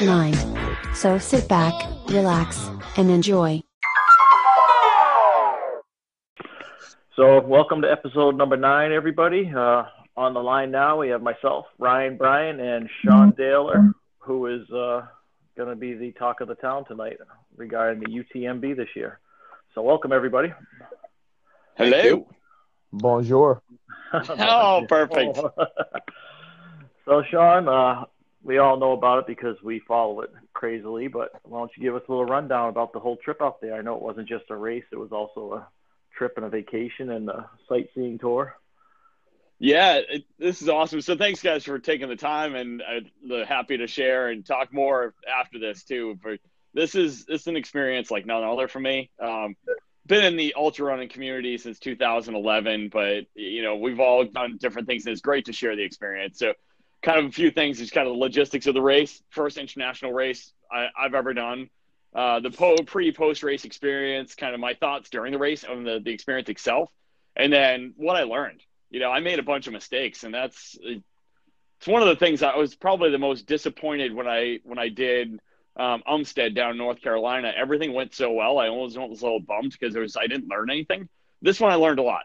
whatever mind. So sit back, relax, and enjoy. So, welcome to episode number nine, everybody. Uh, on the line now, we have myself, Ryan Bryan, and Sean Daler, who is uh, going to be the talk of the town tonight regarding the UTMB this year. So, welcome, everybody. Hello. Bonjour. Oh, perfect. so, Sean, uh, we all know about it because we follow it crazily, but why don't you give us a little rundown about the whole trip out there? I know it wasn't just a race, it was also a trip and a vacation and a sightseeing tour. Yeah, it, this is awesome. So thanks guys for taking the time, and I'm happy to share and talk more after this too. For this is this is an experience like none other for me. Um, been in the ultra running community since 2011, but you know we've all done different things, and it's great to share the experience. So, kind of a few things, just kind of the logistics of the race. First international race I, have ever done. Uh, the po- pre post race experience, kind of my thoughts during the race on the, the experience itself, and then what I learned. You know, I made a bunch of mistakes, and that's it's one of the things I was probably the most disappointed when I when I did um, Umstead down in North Carolina. Everything went so well. I almost was a little bummed because it was I didn't learn anything. This one I learned a lot.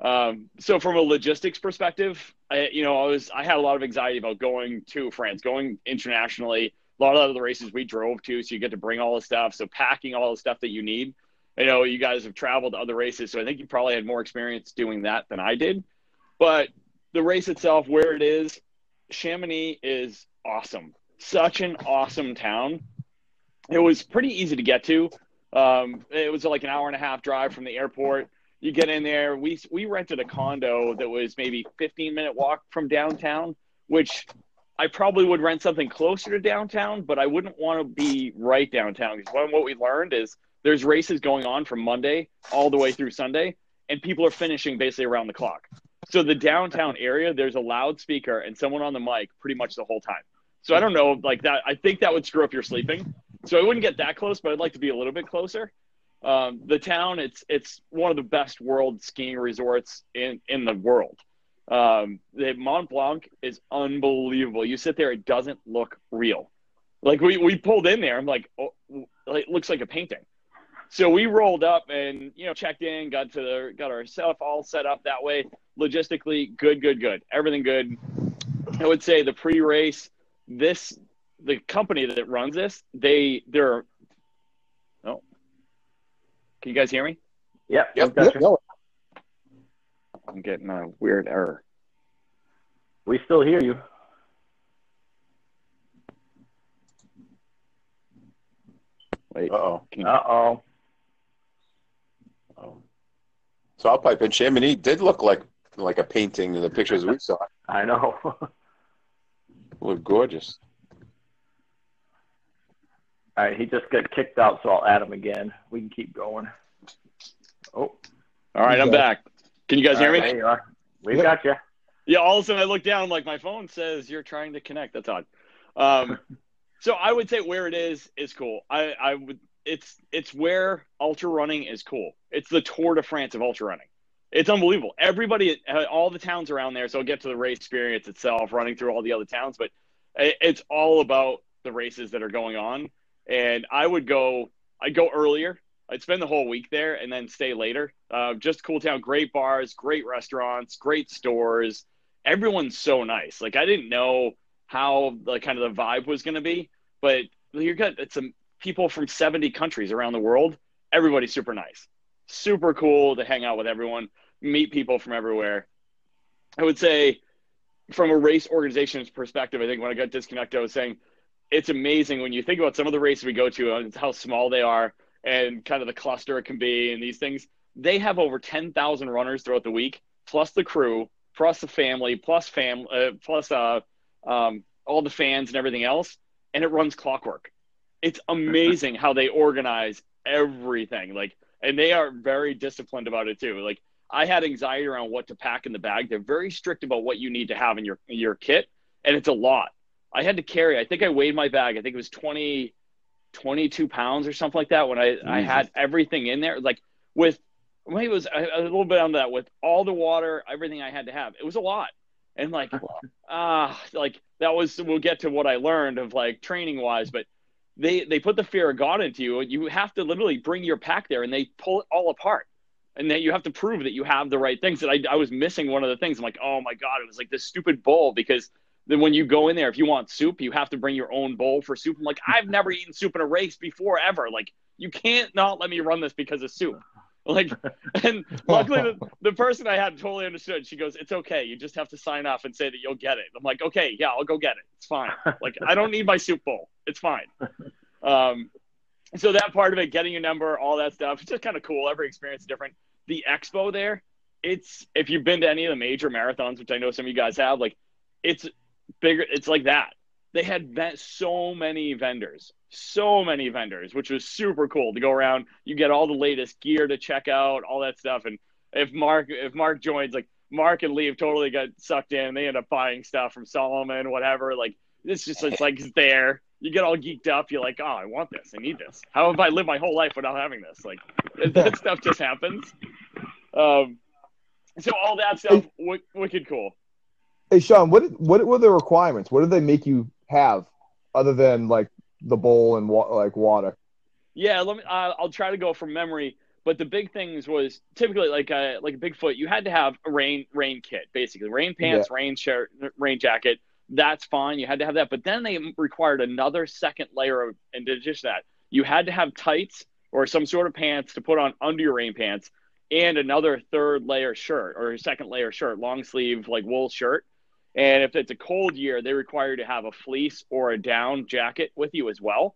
Um, so from a logistics perspective, I, you know, I was I had a lot of anxiety about going to France, going internationally. A lot of the races we drove to, so you get to bring all the stuff. So packing all the stuff that you need. You know you guys have traveled to other races, so I think you probably had more experience doing that than I did. But the race itself, where it is, Chamonix is awesome such an awesome town. It was pretty easy to get to. Um, it was like an hour and a half drive from the airport. You get in there. We we rented a condo that was maybe 15 minute walk from downtown, which I probably would rent something closer to downtown, but I wouldn't want to be right downtown because one what we learned is there's races going on from Monday all the way through Sunday, and people are finishing basically around the clock. So the downtown area, there's a loudspeaker and someone on the mic pretty much the whole time. So I don't know, like that. I think that would screw up your sleeping. So I wouldn't get that close, but I'd like to be a little bit closer. Um, the town, it's it's one of the best world skiing resorts in in the world. Um, the Mont Blanc is unbelievable. You sit there, it doesn't look real. Like we we pulled in there, I'm like, oh, it looks like a painting. So we rolled up and you know checked in, got to the got our stuff all set up that way. Logistically, good, good, good, everything good. I would say the pre-race this the company that runs this, they they're can you guys hear me? Yep. Yep. yep. I'm getting a weird error. We still hear you. Wait. Uh oh. Uh oh. So I'll pipe in. Chamonix did look like like a painting in the pictures we saw. I know. Look gorgeous. All right, he just got kicked out, so I'll add him again. We can keep going. Oh. All right, I'm back. Can you guys hear right, me? There you are. we've got you. Yeah, all of a sudden I look down, I'm like, my phone says you're trying to connect. That's odd. Um, so I would say where it is is cool. I, I would it's it's where ultra running is cool. It's the Tour de France of ultra running it's unbelievable. Everybody, uh, all the towns around there. So I'll get to the race experience itself, running through all the other towns, but it's all about the races that are going on. And I would go, I'd go earlier. I'd spend the whole week there and then stay later. Uh, just cool town, great bars, great restaurants, great stores. Everyone's so nice. Like I didn't know how the kind of the vibe was going to be, but you're got it's some people from 70 countries around the world. Everybody's super nice, super cool to hang out with everyone meet people from everywhere. I would say, from a race organization's perspective, I think when I got disconnected, I was saying it's amazing when you think about some of the races we go to and how small they are and kind of the cluster it can be and these things. They have over 10,000 runners throughout the week, plus the crew, plus the family, plus fam, uh, plus uh, um, all the fans and everything else, and it runs clockwork. It's amazing how they organize everything. Like, and they are very disciplined about it too. Like, I had anxiety around what to pack in the bag. They're very strict about what you need to have in your your kit, and it's a lot. I had to carry. I think I weighed my bag. I think it was 20, 22 pounds or something like that. When I I had everything in there, like with maybe it was a, a little bit on that with all the water, everything I had to have. It was a lot, and like ah, like that was. We'll get to what I learned of like training wise, but they they put the fear of God into you, you have to literally bring your pack there, and they pull it all apart, and then you have to prove that you have the right things. That I I was missing one of the things. I'm like, oh my god, it was like this stupid bowl because then when you go in there, if you want soup, you have to bring your own bowl for soup. I'm like, I've never eaten soup in a race before ever. Like, you can't not let me run this because of soup. Like, and luckily the, the person I had totally understood. She goes, "It's okay. You just have to sign off and say that you'll get it." I'm like, "Okay, yeah, I'll go get it. It's fine. Like, I don't need my soup bowl. It's fine." Um, so that part of it, getting your number, all that stuff, it's just kind of cool. Every experience is different. The expo there, it's if you've been to any of the major marathons, which I know some of you guys have, like, it's bigger. It's like that. They had so many vendors, so many vendors, which was super cool to go around. You get all the latest gear to check out, all that stuff. And if Mark, if Mark joins, like Mark and Leave totally got sucked in. They end up buying stuff from Salomon, whatever. Like it's just it's like it's there. You get all geeked up. You're like, oh, I want this. I need this. How have I lived my whole life without having this? Like that stuff just happens. Um, so all that stuff, w- wicked cool. Hey Sean, what what were the requirements? What did they make you have, other than like the bowl and wa- like water? Yeah, let me. Uh, I'll try to go from memory. But the big things was typically like a like a Bigfoot. You had to have a rain rain kit, basically rain pants, yeah. rain shirt, rain jacket. That's fine. You had to have that. But then they required another second layer of, in addition to that, you had to have tights or some sort of pants to put on under your rain pants, and another third layer shirt or second layer shirt, long sleeve like wool shirt. And if it's a cold year, they require you to have a fleece or a down jacket with you as well.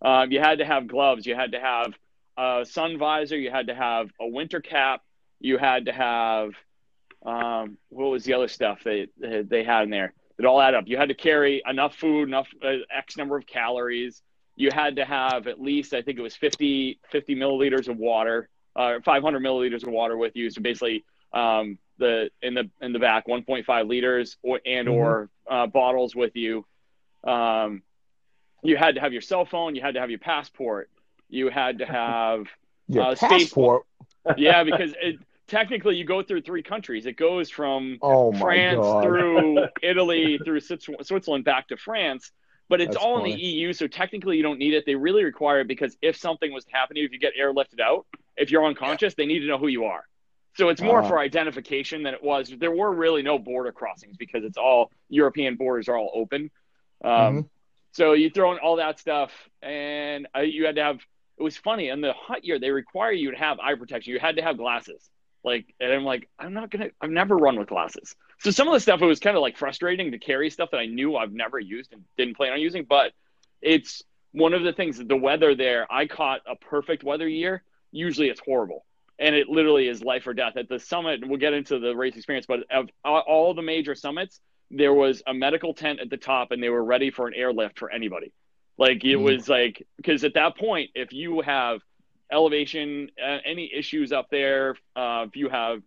Um, you had to have gloves. You had to have a sun visor. You had to have a winter cap. You had to have um, what was the other stuff they they had in there? It all add up. You had to carry enough food, enough uh, X number of calories. You had to have at least, I think it was 50, 50 milliliters of water, uh, 500 milliliters of water with you. So basically, um, the in the in the back 1.5 liters or and mm-hmm. or uh, bottles with you um, you had to have your cell phone you had to have your passport you had to have your uh, passport yeah because it, technically you go through three countries it goes from oh france God. through italy through switzerland back to france but it's That's all funny. in the eu so technically you don't need it they really require it because if something was to happen to you if you get airlifted out if you're unconscious they need to know who you are so it's more uh, for identification than it was. There were really no border crossings because it's all European borders are all open. Um, mm-hmm. So you throw in all that stuff, and uh, you had to have. It was funny in the hot year they require you to have eye protection. You had to have glasses. Like, and I'm like, I'm not gonna. I've never run with glasses. So some of the stuff it was kind of like frustrating to carry stuff that I knew I've never used and didn't plan on using. But it's one of the things. The weather there, I caught a perfect weather year. Usually it's horrible and it literally is life or death. At the summit, we'll get into the race experience, but of all the major summits, there was a medical tent at the top, and they were ready for an airlift for anybody. Like it mm-hmm. was like because at that point, if you have elevation, uh, any issues up there, uh, if you have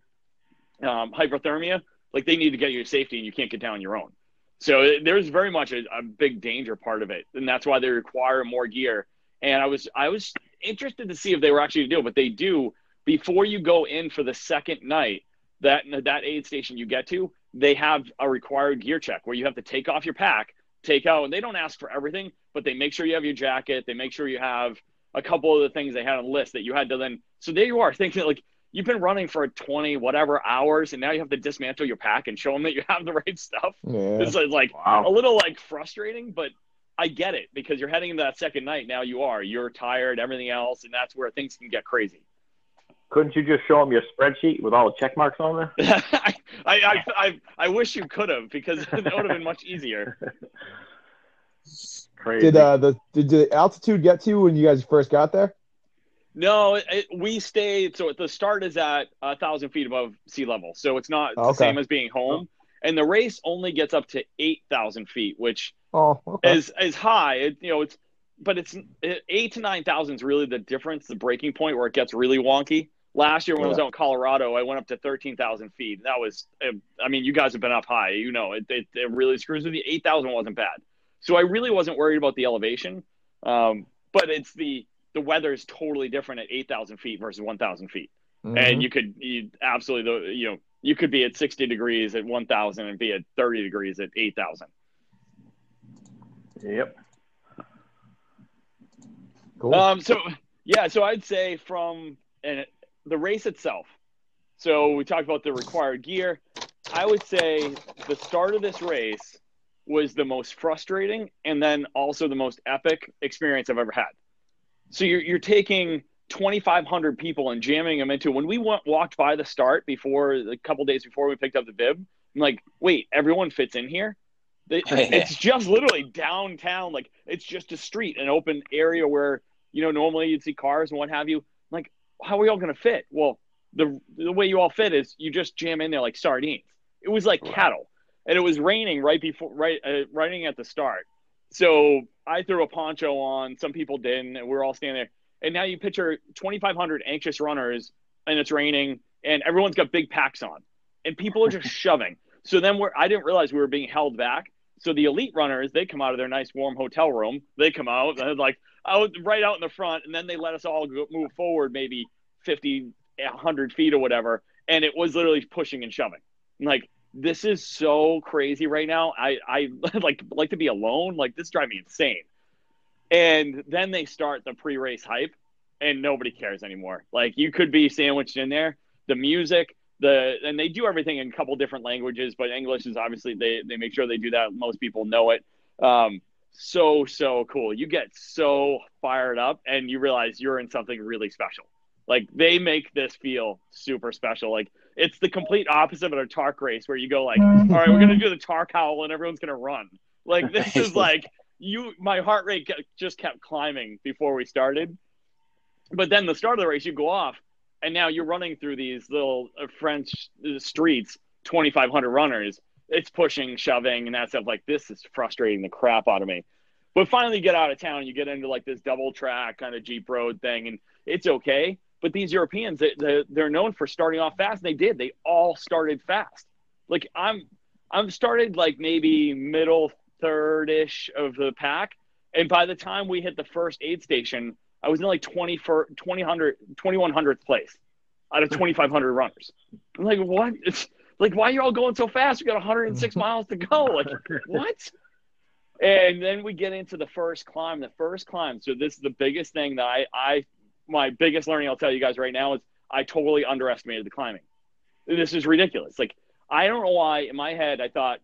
um, hypothermia, like they need to get you to safety, and you can't get down on your own. So there's very much a, a big danger part of it, and that's why they require more gear. And I was I was interested to see if they were actually to do it, but they do before you go in for the second night, that that aid station you get to, they have a required gear check where you have to take off your pack, take out, and they don't ask for everything, but they make sure you have your jacket, they make sure you have a couple of the things they had on the list that you had to then. So there you are thinking like you've been running for 20 whatever hours and now you have to dismantle your pack and show them that you have the right stuff yeah. it's like wow. a little like frustrating but i get it because you're heading into that second night now you are you're tired everything else and that's where things can get crazy couldn't you just show them your spreadsheet with all the check marks on there? I, I, I, I, wish you could have because it would have been much easier. Crazy. Did uh the did the altitude get to you when you guys first got there? No, it, we stayed. So the start is at a thousand feet above sea level, so it's not okay. the same as being home. And the race only gets up to eight thousand feet, which oh, okay. is is high. It, you know, it's but it's eight to nine thousand is really the difference, the breaking point where it gets really wonky. Last year when yeah. I was out in Colorado, I went up to 13,000 feet. That was, I mean, you guys have been up high. You know, it, it, it really screws with you. 8,000 wasn't bad. So I really wasn't worried about the elevation. Um, but it's the, the weather is totally different at 8,000 feet versus 1,000 feet. Mhm. and you could you absolutely you know you could be at 60 degrees at 1000 and be at 30 degrees at 8000 Yep. cool. um so yeah so i'd say from and the race itself. So we talked about the required gear. I would say the start of this race was the most frustrating and then also the most epic experience i've ever had. So you're, you're taking 2500 people and jamming them into when we went, walked by the start before a couple days before we picked up the bib i'm like wait everyone fits in here? It's just literally downtown like it's just a street an open area where you know normally you'd see cars and what have you how are we all going to fit? Well the the way you all fit is you just jam in there like sardines. It was like cattle and it was raining right before right uh, raining at the start. So i threw a poncho on some people didn't and we are all standing there. And now you picture 2500 anxious runners and it's raining and everyone's got big packs on and people are just shoving. So then we're i didn't realize we were being held back. So the elite runners they come out of their nice warm hotel room. They come out and like out right out in the front and then they let us all go, move forward maybe 50 100 feet or whatever and it was literally pushing and shoving. Like this is so crazy right now. I i like like to be alone. Like this drive me insane. And then they start the pre-race hype and nobody cares anymore. Like you could be sandwiched in there. The music the and they do everything in a couple different languages but english is obviously they they make sure they do that. Most people know it. Um so so cool. You get so fired up and you realize you're in something really special. Like they make this feel super special. Like it's the complete opposite of a TARC race where you go like all right we're gonna do the TARC howl and everyone's gonna run. Like this is like you my heart rate just kept climbing before we started. But then the start of the race you go off and now you're running through these little uh, french uh, streets 2500 runners it's pushing shoving and that stuff. Like this is frustrating the crap out of me. But finally you get out of town you get into like this double track kind of jeep road thing and it's okay. But these europeans they, they, they're known for starting off fast and they did. They all started fast. Like i'm i'm started like maybe middle third ish of the pack and by the time we hit the first aid station i was in like 20 for 2000 2100th place out of 2500 runners. I'm like what? It's like why are you all going so fast? We got 106 miles to go. Like what? And then we get into the first climb the first climb. So this is the biggest thing that i i my biggest learning i'll tell you guys right now is i totally underestimated the climbing. This is ridiculous. Like i don't know why in my head i thought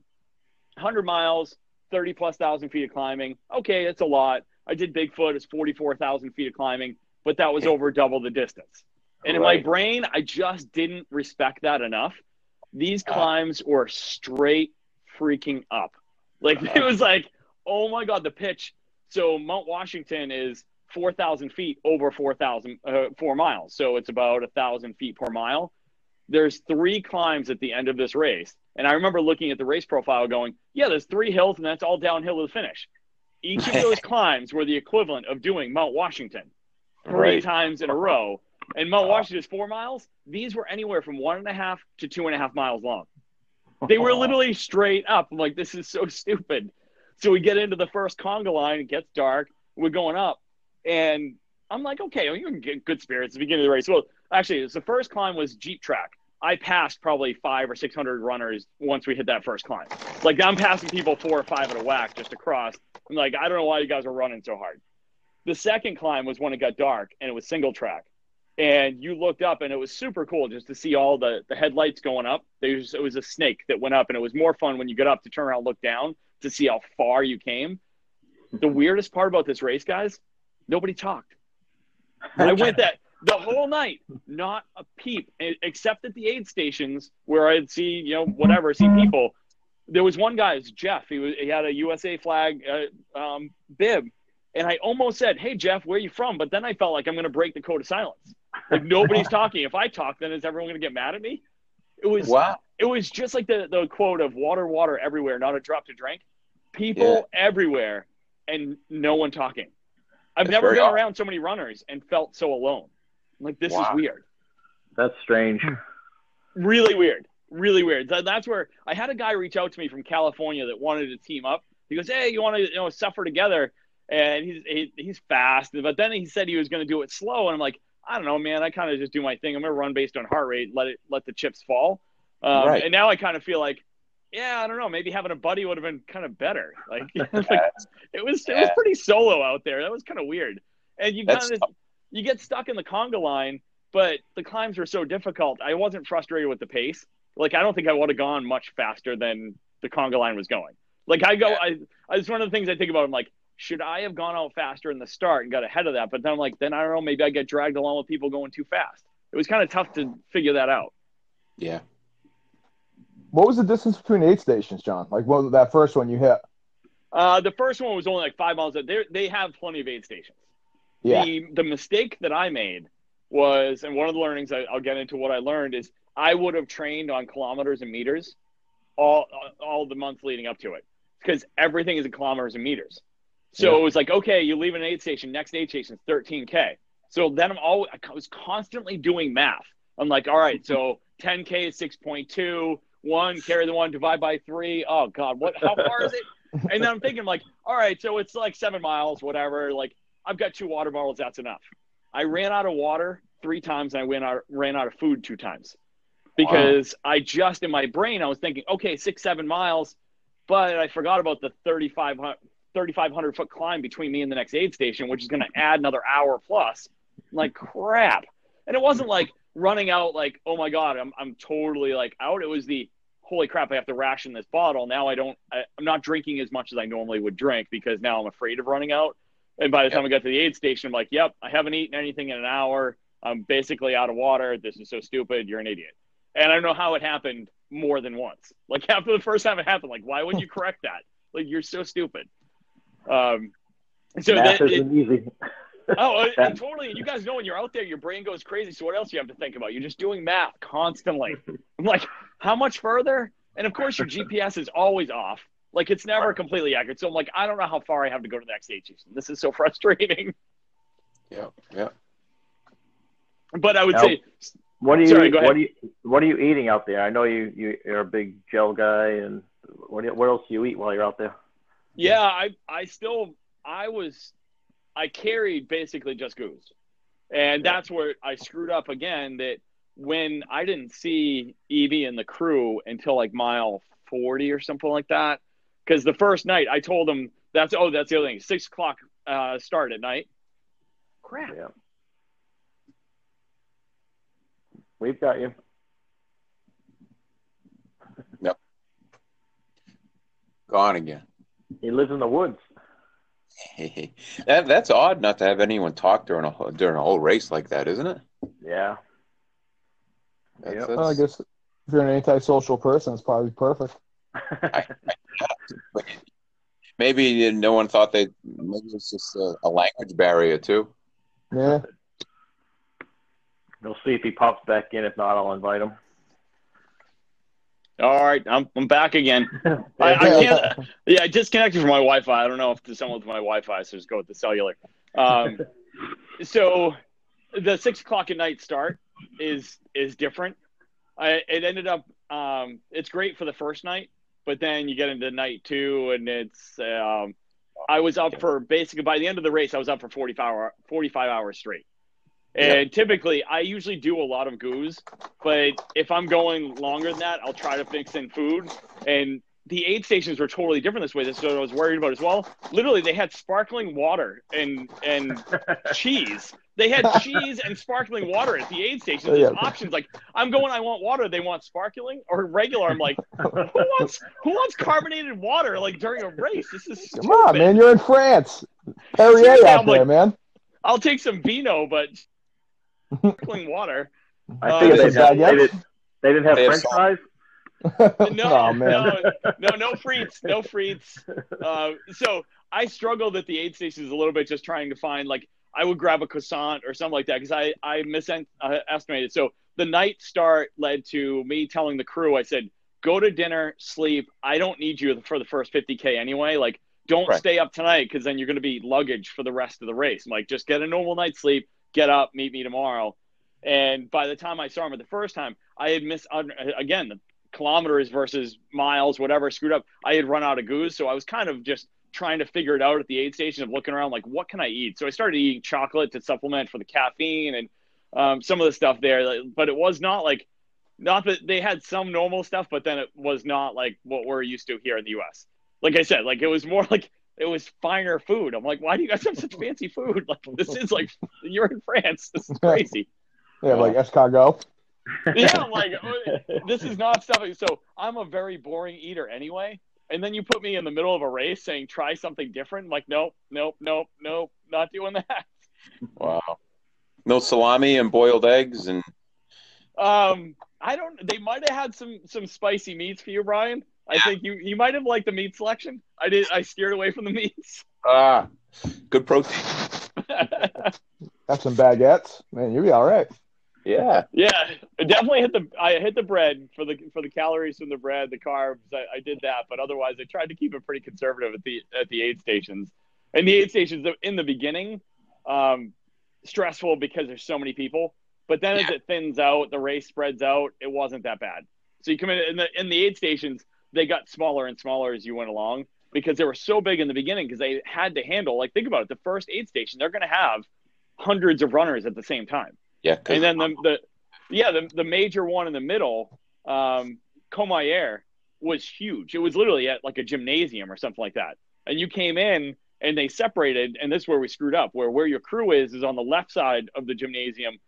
100 miles 30 plus thousand feet of climbing. Okay it's a lot. I did bigfoot it's 44000 feet of climbing but that was over double the distance. And in my brain i just didn't respect that enough these Ah. climbs were straight freaking up. Like it was like oh my god the pitch. So mount washington is 4000 feet over 4000 uh, four miles. So it's about a thousand feet per mile. There's three climbs at the end of this race. And i remember looking at the race profile going yeah there's three hills and that's all downhill to the finish. Each of those climbs were the equivalent of doing mount washington three Right. times in a row and mount oh. washington is four miles these were anywhere from one and a half to two and a half miles long they were oh. literally straight up. I'm like, this is so stupid. So we get into the first conga line. It gets dark. We're going up, and I'm like, okay, well, you're in good- spirits at the beginning of the race. Well, actually, the first climb was Jeep track. I passed probably five or six hundred runners once we hit that first climb. Like I'm passing people four or five at a whack just across. I'm like, I don't know why you guys are running so hard. The second climb was when it got dark and it was single track. And you looked up and it was super cool just to see all the, the headlights going up. There was, it was a snake that went up and it was more fun when you get up to turn around and look down to see how far you came. The weirdest part about this race, guys, nobody talked. I went that the whole night, not a peep, except at the aid stations where I'd see, you know, whatever, see people. There was one guy, it was Jeff. He was he had a USA flag uh, um, bib, and I almost said, "Hey Jeff, where are you from?" But then I felt like I'm going to break the code of silence. Like nobody's talking. If I talk, then is everyone going to get mad at me? It was Wow. it was just like the the quote of "water, water everywhere, not a drop to drink." People everywhere, and no one talking. I've That's never been odd. around so many runners and felt so alone. Like this is weird, That's strange. Hmm. really weird, really weird. That, that's where I had a guy reach out to me from California that wanted to team up. He goes, "Hey, you want to you know suffer together?" And he's he, he's fast, but then he said he was going to do it slow, and I'm like, I don't know, man. I kind of just do my thing. I'm gonna run based on heart rate, let it let the chips fall. Um, Right. And now I kind of feel like, yeah, I don't know. Maybe having a buddy would have been kind of better. Like, like, it was it was pretty solo out there. That was kind of weird. And you kind of you get stuck in the conga line, but the climbs were so difficult. I wasn't frustrated with the pace. Like I don't think I would have gone much faster than the conga line was going. Like I go, Yeah. I, I it's one of the things I think about. I'm like, should I have gone out faster in the start and got ahead of that? But then I'm like, then I don't know. Maybe I get dragged along with people going too fast. It was kind of tough to figure that out. Yeah. What was the distance between the aid stations, John? Like what that first one you hit? Uh, the first one was only like five miles. They they have plenty of aid stations. Yeah. The the mistake that I made was, and one of the learnings I, I'll get into what I learned is I would have trained on kilometers and meters all all the months leading up to it because everything is in kilometers and meters. So Yeah. it was like, okay, you leave an aid station, next aid station is 13k. So then I'm always I was constantly doing math. I'm like, all right, so 10k is 6.2. One carry the one divide by three. Oh God, what? How far is it? And then I'm thinking like, all right, so it's like seven miles, whatever. Like I've got two water bottles. That's enough. I ran out of water three times and I went out, ran out of food two times because I just in my brain I was thinking, okay, six seven miles, but I forgot about the 3,500 3,500 foot climb between me and the next aid station, which is going to add another hour plus. I'm like crap, and it wasn't like running out like oh my god, I'm I'm totally like out. It was the holy crap, I have to ration this bottle. Now I don't, I, I'm not drinking as much as I normally would drink because now I'm afraid of running out. And by the time I got to the aid station, I'm like, yep, I haven't eaten anything in an hour. I'm basically out of water. This is so stupid. You're an idiot. And I don't know how it happened more than once. Like after the first time it happened, like, why would you correct that? Like, you're so stupid. Um, so Math that, it, isn't easy. oh, it, it totally. You guys know when you're out there, your brain goes crazy. So what else do you have to think about? You're just doing math constantly. I'm like, how much further? And of course, your GPS is always off. Like it's never completely accurate. So I'm like, I don't know how far I have to go to the next aid station. This is so frustrating. Yeah. Yeah. But I would Now- say, What are you Sorry, go ahead. what are you what are you eating out there? I know you, you you're a big gel guy and what what else do you eat while you're out there? Yeah, I I still I was I carried basically just goos, and that's where I screwed up again. That when I didn't see Evie and the crew until like mile forty or something like that, because the first night I told them that's oh that's the other thing six o'clock uh, start at night. Crap. Yeah. We've got you. Yep. Gone again. He lives in the woods. that that's odd not to have anyone talk during a whole- during a whole race like that, isn't it? Yeah. That's, Yep. that's- Well, I guess if you're an antisocial person, it's probably perfect. maybe no one thought they. Maybe it's just a, a language barrier too. Yeah. we'll see if he pops back in. If not, I'll invite him. All right, I'm I'm back again. I, I can't. Yeah, I disconnected from my Wi-Fi. I don't know if there's someone with my Wi-Fi, so just go with the cellular. Um, so the six o'clock at night start is is different. I, it ended up. Um, it's great for the first night, but then you get into night two, and it's. Um, I was up for basically by the end of the race, I was up for 45 hour, 45 hours straight. And typically, I usually do a lot of goos, but if I'm going longer than that, I'll try to mix in food. And the aid stations were totally different this way. This is what I was worried about as well. Literally, they had sparkling water and and cheese. They had cheese and sparkling water at the aid stations. Oh, There's Yeah. options like I'm going. I want water. They want sparkling or regular. I'm like, who wants who wants carbonated water like during a race? This is stupid. Come on, man. You're in France. Perrier Seriously, out I'm there, like- man. I'll take some vino, but sparkling water. I Uh, think they, this is bad, they, didn't, they didn't have They French salt. fries. No, oh, man. no, no, no frites, no frites. Uh, so I struggled at the aid stations a little bit, just trying to find like I would grab a croissant or something like that because I I misestimated. So the night start led to me telling the crew, I said, "Go to dinner, sleep. I don't need you for the first 50k anyway. Like, don't Right. stay up tonight because then you're going to be luggage for the rest of the race. I'm like, just get a normal night's sleep, get up, meet me tomorrow." And by the time I saw him the first time, I had missed again the kilometers versus miles, whatever, screwed up. I had run out of goos, so I was kind of just trying to figure it out at the aid station of looking around, like what can I eat? So I started eating chocolate to supplement for the caffeine, and um, some of the stuff there, but it was not like not that they had some normal stuff, but then it was not like what we're used to here in the U.S. Like I said, like it was more like it was finer food. I'm like, why do you guys have such fancy food? Like this is like you're in France. This is crazy. Yeah, like escargot. yeah, I'm like oh, this is not stuff. So I'm a very boring eater anyway. And then you put me in the middle of a race saying try something different. I'm like, nope, nope, nope, nope, not doing that. Wow. No salami and boiled eggs and Um, I don't. They might have had some some spicy meats for you, Brian. I think you you might have liked the meat selection. I did. I steered away from the meats. ah, good protein. Have some baguettes. Man, you'll be all right. Yeah. yeah, I definitely hit the. I hit the bread for the for the calories from the bread, the carbs. I, I did that, but otherwise, I tried to keep it pretty conservative at the at the aid stations. And the aid stations in the beginning, um, stressful because there's so many people. But then as it thins out, the race spreads out. It wasn't that bad. So you come in in the in the aid stations, they got smaller and smaller as you went along because they were so big in the beginning because they had to handle. Like think about it, the first aid station, they're going to have hundreds of runners at the same time. yeah And then the, the yeah, the, the major one in the middle, um, Courmayeur, was huge. It was literally at like a gymnasium or something like that. And you came in and they separated, and this is where we screwed up, where where your crew is is on the left side of the gymnasium,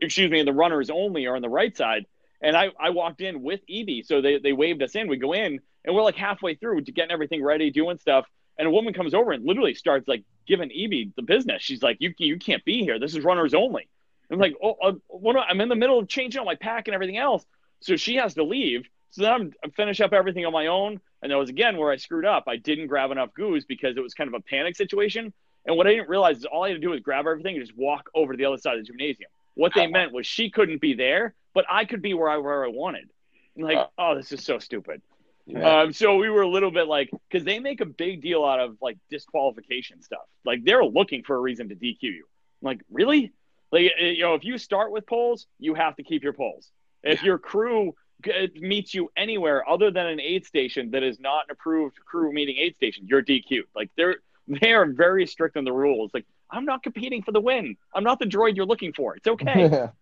excuse me, and the runners only are on the right side. And I, I walked in with Evie, so they, they waved us in. We go in, and we're like halfway through to getting everything ready, doing stuff. And a woman comes over and literally starts like giving Evie the business. She's like, "You you can't be here. This is runners only." I'm like, "Oh, uh, what I- I'm in the middle of changing out my pack and everything else." So she has to leave. So then I'm I finish up everything on my own, and that was again where I screwed up. I didn't grab enough goos because it was kind of a panic situation. And what I didn't realize is all I had to do was grab everything and just walk over to the other side of the gymnasium. What they meant was she couldn't be there, but I could be where I where I wanted. Like, oh, this is so stupid. yeah. Um, so we were a little bit like, because they make a big deal out of like disqualification stuff. Like they're looking for a reason to DQ you. I'm like, really? Like, you know, if you start with poles, you have to keep your poles. If your crew g- meets you anywhere other than an aid station that is not an approved crew meeting aid station, you're DQ'd. Like they're they are very strict on the rules. Like I'm not competing for the win. I'm not the droid you're looking for. It's okay.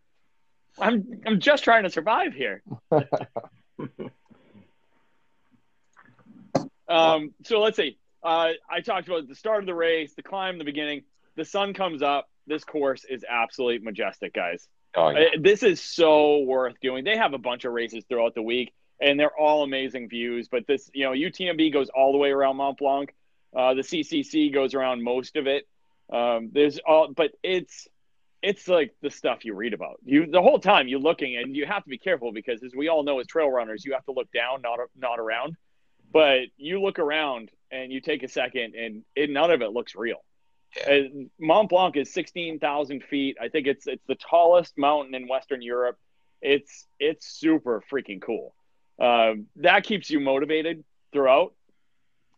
I'm I'm just trying to survive here. um, so let's see. Uh, I talked about the start of the race, the climb, the beginning. The sun comes up. This course is absolutely majestic, guys. Oh, yeah. Uh, This is so worth doing. They have a bunch of races throughout the week, and they're all amazing views. But this, you know, UTMB goes all the way around Mont Blanc. Uh, the CCC goes around most of it. Um, there's all, but it's it's like the stuff you read about. You the whole time you're looking, and you have to be careful because, as we all know, as trail runners, you have to look down, not not around. But you look around and you take a second, and it, none of it looks real. Mont Blanc is sixteen thousand feet. I think it's it's the tallest mountain in Western Europe. It's it's super freaking cool. Um, that keeps you motivated throughout.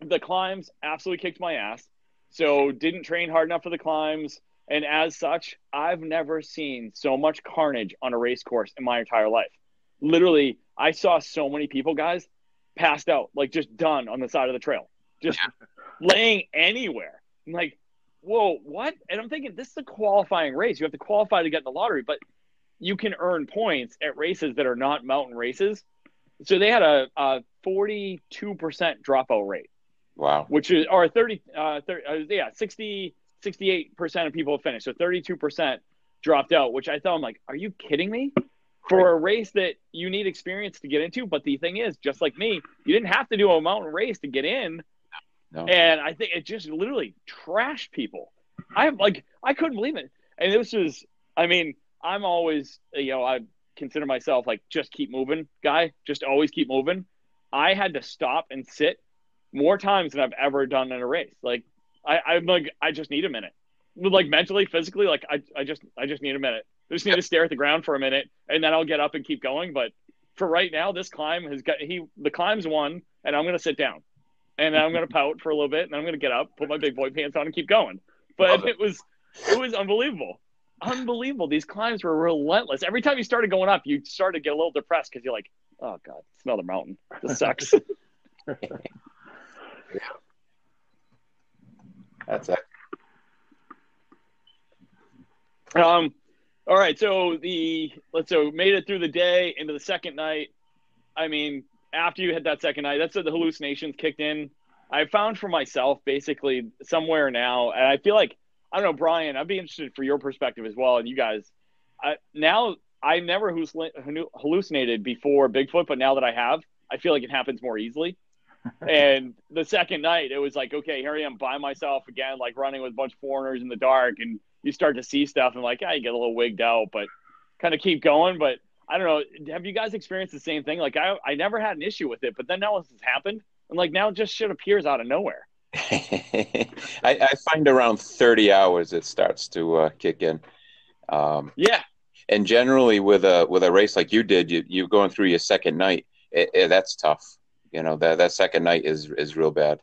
The climbs absolutely kicked my ass. So didn't train hard enough for the climbs. And as such, I've never seen so much carnage on a race course in my entire life. Literally, I saw so many people, guys, passed out, like just done on the side of the trail, just laying anywhere. I'm like, whoa, what? And I'm thinking, this is a qualifying race. You have to qualify to get in the lottery, but you can earn points at races that are not mountain races. So they had a, a 42% dropout rate Wow. which is or 30 uh, 30, uh yeah 60 68% of people finished. So 32% dropped out which i thought i'm like are you kidding me? For a race that you need experience to get into. But the thing is just like me you didn't have to do a mountain race to get in. No. and i think it just literally trashed people. I'm like i couldn't believe it. And this was i mean i'm always you know i consider myself like just keep moving guy just always keep moving. I had to stop and sit more times than I've ever done in a race. Like I, I'm like, I just need a minute. Like mentally, physically, like I, I just I just need a minute. I just need to stare at the ground for a minute and then I'll get up and keep going. But for right now, this climb has got he the climb's won and I'm gonna sit down. And I'm gonna pout for a little bit and I'm gonna get up, put my big boy pants on and keep going. But it. it was it was unbelievable. Unbelievable. These climbs were relentless. Every time you started going up, you started to get a little depressed because you're like, oh God, it's another mountain. This sucks. That's it. Um, All right, so the let's so made it through the day into the second night. I mean, after you hit that second night, that's when the hallucinations kicked in. I found for myself basically somewhere now, and I feel like I don't know, Brian. I'd be interested for your perspective as well, and you guys. I, now I never hallucinated before Bigfoot, but now that I have, I feel like it happens more easily. And the second night, it was like, okay, here I am by myself again, like running with a bunch of foreigners in the dark, and you start to see stuff and like, yeah, you get a little wigged out, but kind of keep going. But I don't know. Have you guys experienced the same thing? Like I, I never had an issue with it, but then now this has happened, and like now just shit appears out of nowhere. I, I, find around thirty hours it starts to uh, kick in. Um, yeah, and generally with a with a race like you did, you you're going through your second night. It, it, that's tough. You know that that second night is is real bad.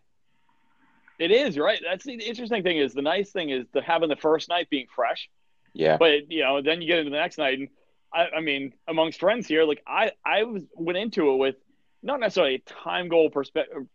It is right. That's the interesting thing. Is the nice thing is the having the first night being fresh. Yeah. But you know, then you get into the next night, and I, I mean, amongst friends here, like I I was went into it with not necessarily a time goal perspective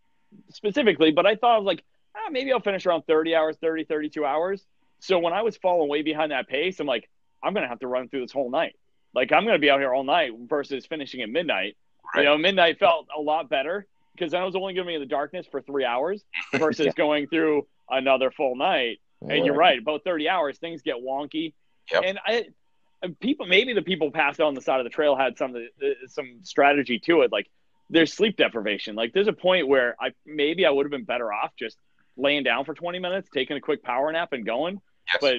specifically, but I thought I was like, ah, maybe I'll finish around 30 hours, 30, 32 hours. So when I was falling way behind that pace, I'm like, I'm gonna have to run through this whole night. Like I'm gonna be out here all night versus finishing at midnight. Right. You know, midnight felt a lot better because I was only going to be in the darkness for three hours versus yeah. going through another full night. And you're right, about 30 hours, things get wonky. Yep. And I, people, maybe the people passed on the side of the trail had some some strategy to it. Like there's sleep deprivation. Like there's a point where I maybe I would have been better off just laying down for 20 minutes, taking a quick power nap, and going. Yes. But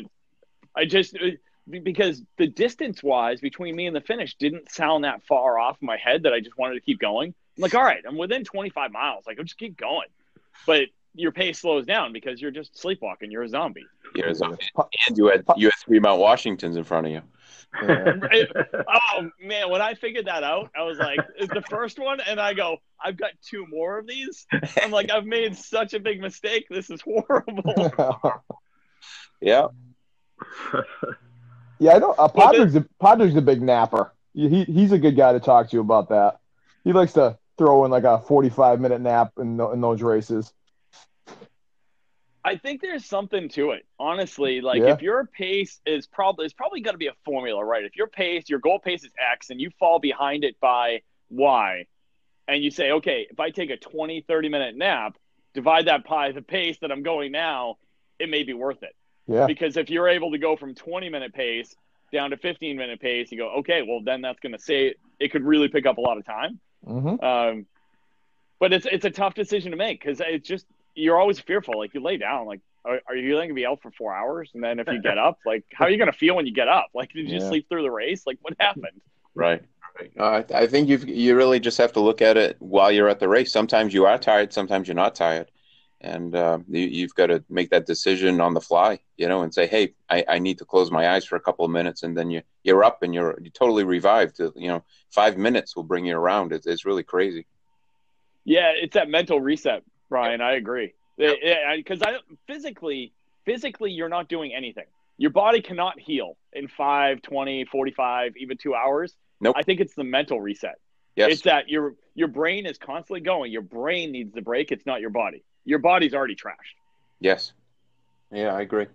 I just uh, because the distance wise between me and the finish didn't sound that far off in my head that I just wanted to keep going. I'm like, all right, I'm within 25 miles. Like, I'll just keep going. But your pace slows down because you're just sleepwalking. You're a zombie. You're a zombie. And you had you had three Mount Washingtons in front of you. oh man, when I figured that out, I was like, It's the first one, and I go, I've got two more of these. I'm like, I've made such a big mistake. This is horrible. yeah. Yeah, I know. Uh, Padrick's, a, Padrick's a big napper. He, he's a good guy to talk to about that. He likes to throw in like a 45 minute nap in, in those races. I think there's something to it, honestly. Like yeah. if your pace is probably it's probably going to be a formula, right? If your pace, your goal pace is X, and you fall behind it by Y, and you say, okay, if I take a 20, 30 minute nap, divide that by the pace that I'm going now, it may be worth it. Yeah. Because if you're able to go from 20 minute pace down to 15 minute pace, you go, okay, well then that's going to say it could really pick up a lot of time. Mm-hmm. Um, but it's it's a tough decision to make because it's just you're always fearful. Like you lay down, like are, are you going to be out for four hours? And then if you get up, like how are you going to feel when you get up? Like did you yeah. sleep through the race? Like what happened? Right. Right. Uh, I, I think you you really just have to look at it while you're at the race. Sometimes you are tired, sometimes you're not tired and uh, you, have got to make that decision on the fly, you know, and say, "Hey, I, I, need to close my eyes for a couple of minutes," and then you you're up and you're, you're totally revived. You know, five minutes will bring you around. It's, it's really crazy. Yeah, it's that mental reset, Brian. I agree. Because I physically, physically, you're not doing anything. Your body cannot heal in 5, 20, 45, even two hours. Nope. I think it's the mental reset. Yes. It's that your your brain is constantly going. Your brain needs the break. It's not your body your body's already trashed. Yes. Yeah, I agree.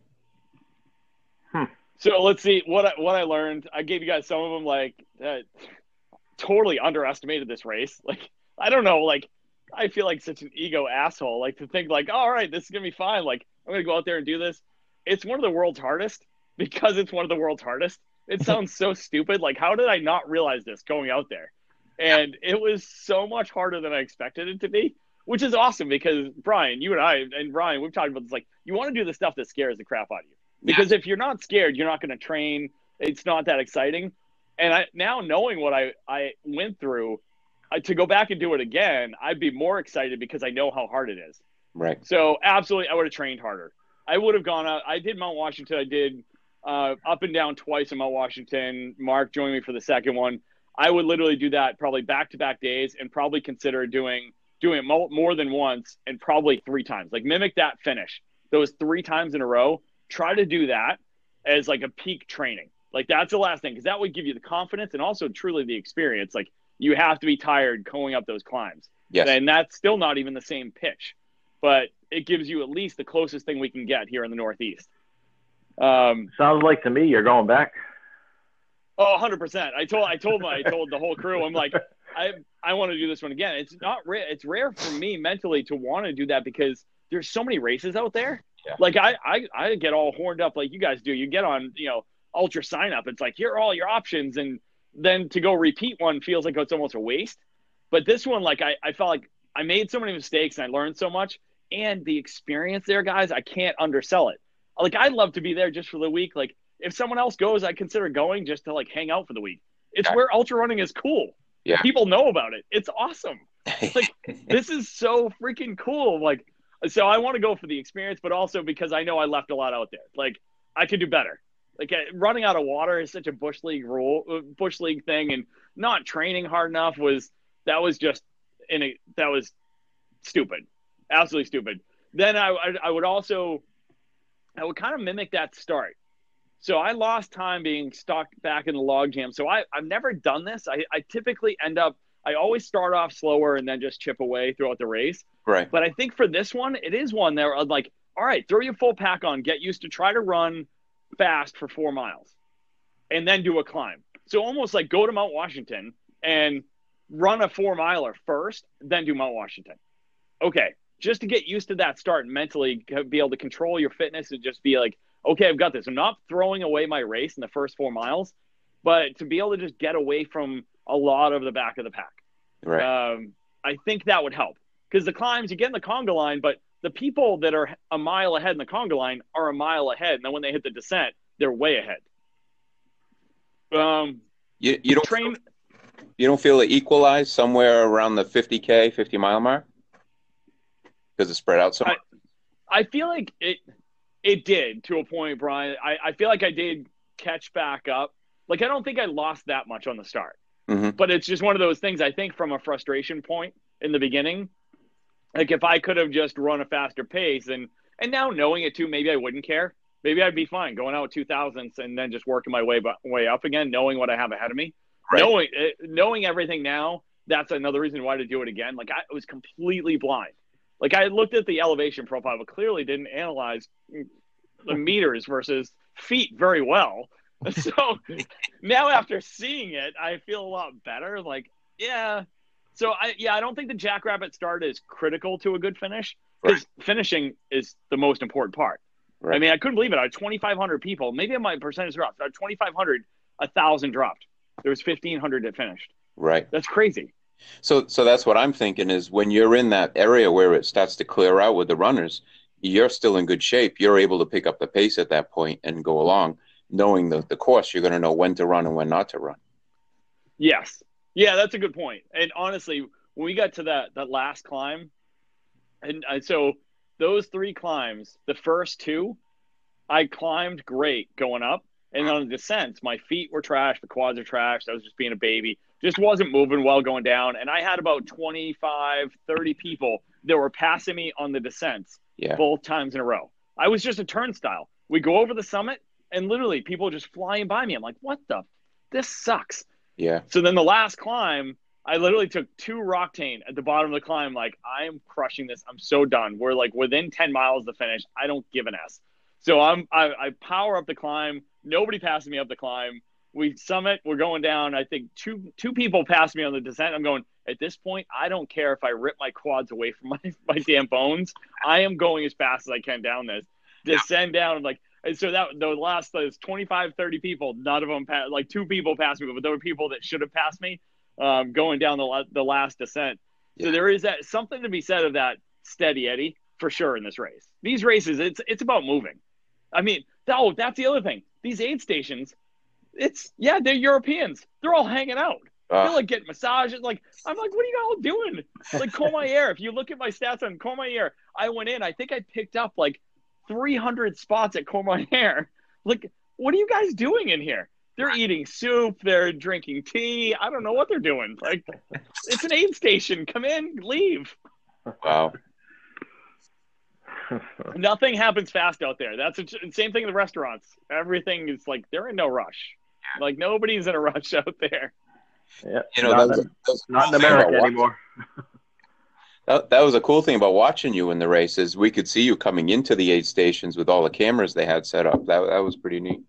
Hmm. So let's see what I, what I learned. I gave you guys some of them. Like, uh, totally underestimated this race. Like, I don't know. Like, I feel like such an ego asshole. Like to think like, all right, this is gonna be fine. Like, I'm gonna go out there and do this. It's one of the world's hardest because it's one of the world's hardest. It sounds so stupid. Like, how did I not realize this going out there? And it was so much harder than I expected it to be which is awesome because Brian, you and I and Brian, we've talked about this. Like, you want to do the stuff that scares the crap out of you because yeah. if you're not scared, you're not going to train. It's not that exciting. And I now knowing what I I went through, I, to go back and do it again, I'd be more excited because I know how hard it is. Right. So absolutely, I would have trained harder. I would have gone out. I did Mount Washington. I did uh, up and down twice in Mount Washington. Mark joined me for the second one. I would literally do that probably back to back days and probably consider doing doing it more than once and probably three times. Like mimic that finish, those three times in a row. Try to do that as like a peak training. Like that's the last thing because that would give you the confidence and also truly the experience. Like you have to be tired going up those climbs. Yes. And that's still not even the same pitch, but it gives you at least the closest thing we can get here in the Northeast. Um, Sounds like to me you're going back. Oh, 100%. I told I told my I told the whole crew I'm like I I want to do this one again. It's not rare it's rare for me mentally to want to do that because there's so many races out there. Yeah. Like I, I I get all horned up like you guys do. You get on, you know, UltraSignup. It's like here are all your options and then to go repeat one feels like it's almost a waste. But this one like I I felt like I made so many mistakes and I learned so much and the experience there guys, I can't undersell it. Like I'd love to be there just for the week like if someone else goes, I consider going just to like hang out for the week. It's Yeah. where ultra running is cool. Yeah. People know about it. It's awesome. Like this is so freaking cool. Like so I want to go for the experience, but also because I know I left a lot out there. Like I could do better. Like uh, running out of water is such a bush league rule, uh, bush league thing, and not training hard enough was that was just in a that was stupid, absolutely stupid. Then I I, I would also I would kind of mimic that start. So I lost time being stuck back in the log jam. So I, I've never done this. I, I typically end up, I always start off slower and then just chip away throughout the race. right. But I think for this one, it is one that I'm like, all right, throw your full pack on, get used to try to run fast for four miles and then do a climb. So almost like go to Mount Washington and run a four miler first, then do Mount Washington. Okay. Just to get used to that start and mentally be able to control your fitness and just be like, okay, I've got this. I'm not throwing away my race in the first four miles, but to be able to just get away from a lot of the back of the pack. Right. Um, I think that would help because the climbs you get in the conga line, but the people that are a mile ahead in the conga line are a mile ahead, and then when they hit the descent, they're way ahead. Um, you you don't train. you don't feel it equalized somewhere around the 50k 50 mile mark because it's spread out so I- much. I feel like it it did to a point, Brian. I, I feel like I did catch back up. Like I don't think I lost that much on the start. Mhm. But it's just one of those things I think from a frustration point in the beginning. Like if I could have just run a faster pace and and now knowing it too, maybe I wouldn't care. Maybe I'd be fine going out two thousandths and then just working my way way up again, knowing what I have ahead of me. Right. Knowing eh, knowing everything now, that's another reason why to do it again. Like I was completely blind. Like I looked at the elevation profile, but clearly didn't analyze the meters versus feet very well. So now after seeing it, I feel a lot better. Like, yeah. So I yeah, I don't think the Jackrabbit start is critical to a good finish because finishing is the most important part. I mean, I couldn't believe it. I had 2,500 people. Maybe my percentage dropped. I had 2,500, a thousand dropped. There was 1,500 that finished. right. That's crazy. So, so that's what I'm thinking is when you're in that area where it starts to clear out with the runners, you're still in good shape. You're able to pick up the pace at that point and go along, knowing the, the course. You're going to know when to run and when not to run. Yes. Yeah, that's a good point. And honestly, when we got to that that last climb, and so those three climbs, the first two, I climbed great going up, and on the descents, my feet were trashed, the quads are trashed. I was just being a baby, just wasn't moving well going down, and I had about 25, 30 people that were passing me on the descents Yeah. both times in a row. I was just a turnstile. We go over the summit, and literally people just flying by me. I'm like, what the? This sucks. Yeah. So then the last climb, I literally took two Roctane at the bottom of the climb. Like, I am crushing this. I'm so done. We're like within 10 miles of the finish. I don't give an S. So I'm I, I power up the climb. Nobody passes me up the climb. We summit. We're going down. I think two two people passed me on the descent. I'm going at this point. I don't care if I rip my quads away from my my damn bones. I am going as fast as I can down this. Descend down and like and so that the last those 25, 30 people, none of them passed. Like two people passed me, but there were people that should have passed me um, going down the the last descent. So there is that something to be said of that steady Eddie for sure in this race. These races, it's it's about moving. I mean, oh, that's the other thing. These aid stations, it's yeah, they're Europeans. They're all hanging out. They're Uh, like getting massages. Like I'm like, what are you all doing? Like Courmayeur. if you look at my stats on Courmayeur, I went in. I think I picked up like 300 spots at Courmayeur. Like, what are you guys doing in here? They're eating soup. They're drinking tea. I don't know what they're doing. Like, it's an aid station. Come in, leave. wow. Nothing happens fast out there. That's a, same thing in the restaurants. Everything is like they're in no rush. Like nobody's in a rush out there. Yeah. You know, not, that was, that was not cool in America anymore. That, that was a cool thing about watching you in the races. We could see you coming into the aid stations with all the cameras they had set up. That, that was pretty neat.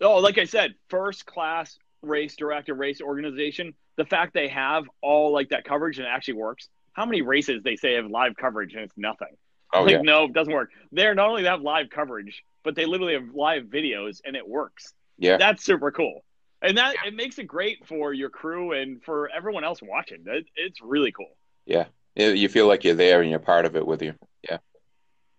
Oh, like I said, first class race director, race organization, the fact they have all like that coverage and it actually works. How many races they say have live coverage and it's nothing? Oh like, yeah, no, it doesn't work. They're not only they have live coverage, but they literally have live videos and it works. yeah, That's super cool. And that it makes it great for your crew and for everyone else watching. It, it's really cool. yeah. You feel like you're there and you're part of it with you. Yeah,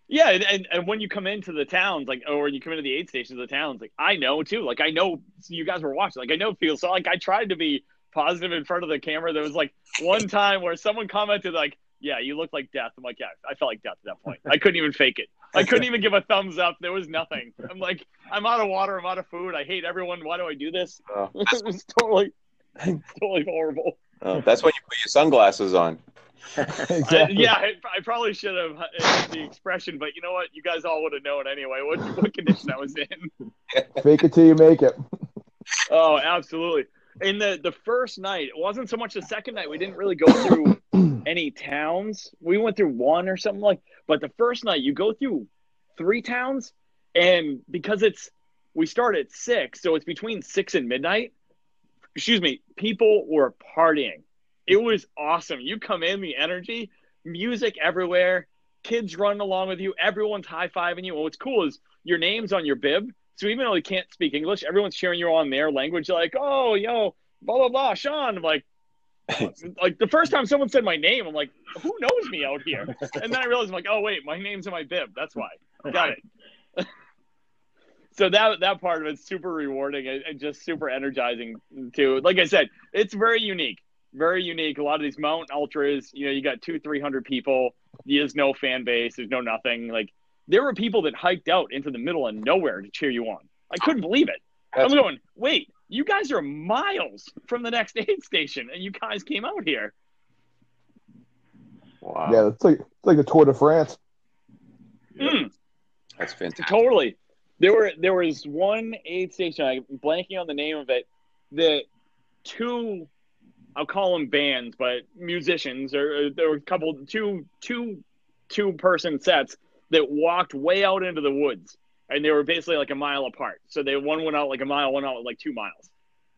Yeah, and, and, and when you come into the towns, like, or when you come into the aid stations of the towns, like, I know too. Like, I know you guys were watching. Like, I know it feels so. Like, I tried to be positive in front of the camera. There was like one time where someone commented, like, "Yeah, you look like death." I'm like, "Yeah, I felt like death at that point. I couldn't even fake it. I couldn't even give a thumbs up. There was nothing. I'm like, I'm out of water. I'm out of food. I hate everyone. Why do I do this? Oh. it was totally, totally horrible. Oh, that's when you put your sunglasses on. I, yeah, I, I probably should have uh, the expression, but you know what? You guys all would have known anyway what what condition I was in. Fake it till you make it. Oh, absolutely. In the the first night, it wasn't so much the second night. We didn't really go through any towns. We went through one or something like. But the first night, you go through three towns, and because it's we start at six, so it's between six and midnight. Excuse me. People were partying. It was awesome. You come in, the energy, music everywhere, kids running along with you, everyone's high fiving you. And what's cool is your name's on your bib. So even though you can't speak English, everyone's cheering you on their language. Like, oh, yo, blah blah blah, Sean. I'm like, like the first time someone said my name, I'm like, who knows me out here? And then I realized I'm like, oh wait, my name's in my bib. That's why. Got it. so that that part of it's super rewarding and, just super energizing too. Like I said, it's very unique, very unique. A lot of these mountain ultras, you know, you got two, three hundred people. There's no fan base. There's no nothing. Like there were people that hiked out into the middle of nowhere to cheer you on. I couldn't believe it. That's- I'm going, wait, you guys are miles from the next aid station, and you guys came out here. Wow, Yeah, it's like it's like the Tour de France. Mm. that's fantastic. Totally. There were there was one aid station. I'm blanking on the name of it. The two, I'll call them bands, but musicians. Or there were a couple, two, two, two person sets that walked way out into the woods, and they were basically like a mile apart. So they one went out like a mile, one out like two miles.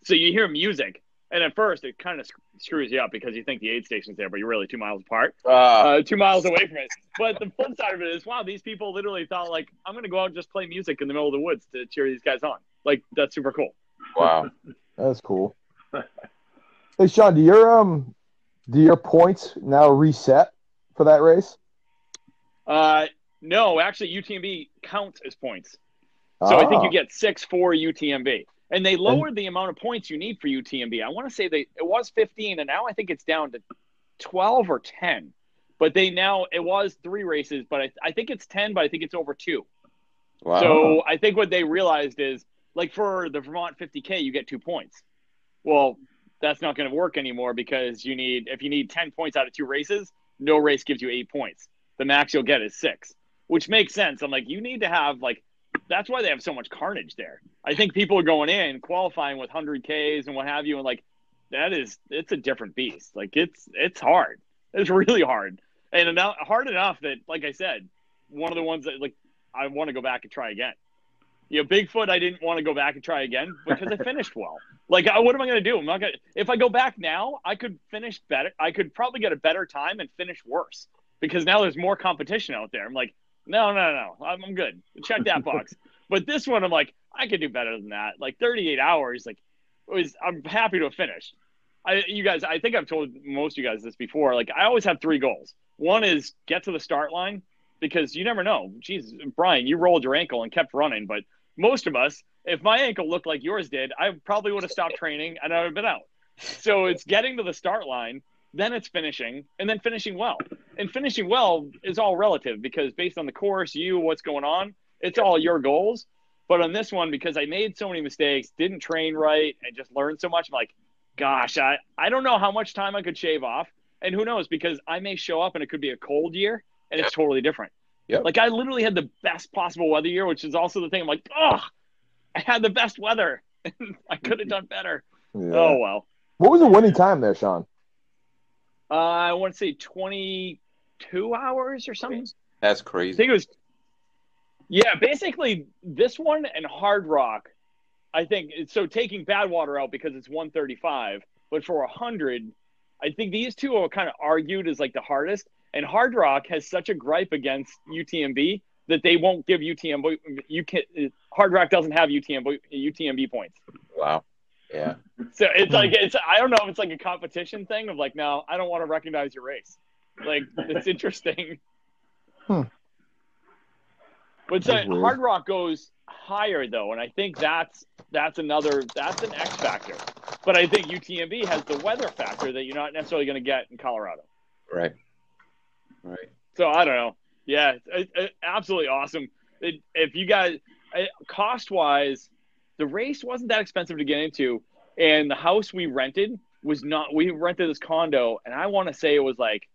So you hear music, and at first it kind of screws you up because you think the aid station's there, but you're really two miles apart Ah, uh, two miles away from it. But the flip side of it is, wow, these people literally thought like, I'm gonna go out and just play music in the middle of the woods to cheer these guys on. Like that's super cool. wow. That's cool. hey Sean, do your um do your points now reset for that race? Uh, no, actually, UTMB counts as points. So I think Ah. you get six for UTMB, and they lowered the amount of points you need for UTMB. I want to say they it was 15, and now I think it's down to 12 or 10. But they now it was three races, but I, I think it's 10, but I think it's over two. Wow. So I think what they realized is like for the Vermont 50K, you get two points. Well, that's not going to work anymore because you need, if you need 10 points out of two races, no race gives you eight points. The max you'll get is six, which makes sense. I'm like, you need to have like, that's why they have so much carnage there. I think people are going in qualifying with 100Ks and what have you. And like, that is, it's a different beast. Like, it's, it's hard. It's really hard. And enough, hard enough that, like I said, one of the ones that like I want to go back and try again. You know, Bigfoot, I didn't want to go back and try again because I finished well. Like, what am I going to do? I'm not going. If I go back now, I could finish better. I could probably get a better time and finish worse because now there's more competition out there. I'm like, no, no, no, I'm, I'm good. Check that box. but this one, I'm like, I could do better than that. Like 38 hours, like, was I'm happy to have finished. I, you guys, I think I've told most of you guys this before. Like, I always have three goals. One is get to the start line because you never know. Jeez, Brian, you rolled your ankle and kept running, but most of us, if my ankle looked like yours did, I probably would have stopped training and I would have been out. So it's getting to the start line, then it's finishing, and then finishing well. And finishing well is all relative because based on the course, you, what's going on, it's all your goals. But on this one, because I made so many mistakes, didn't train right, and just learned so much, I'm like, gosh, I, I don't know how much time I could shave off. And who knows, because I may show up and it could be a cold year and it's totally different. Yep. Like I literally had the best possible weather year, which is also the thing. I'm like, oh, I had the best weather. I could have done better. Yeah. Oh well. What was the winning time there, Sean? Uh, I want to say 22 hours or something. That's crazy. I think it was. Yeah, basically this one and Hardrock I think so. Taking Badwater out because it's 135, but for a 100, I think these two are kind of argued as like the hardest. And Hardrock has such a gripe against UTMB that they won't give UTMB. You can Hardrock doesn't have UTMB UTMB points. Wow. Yeah. So it's like it's I don't know if it's like a competition thing of like no I don't want to recognize your race. Like it's interesting. Hmm. But so Hardrock goes higher though, and I think that's that's another that's an X factor. But I think UTMB has the weather factor that you're not necessarily going to get in Colorado. Right. Right. So I don't know. Yeah, it, it, absolutely awesome. It, if you guys, cost wise, the race wasn't that expensive to get into, and the house we rented was not. We rented this condo, and I want to say it was like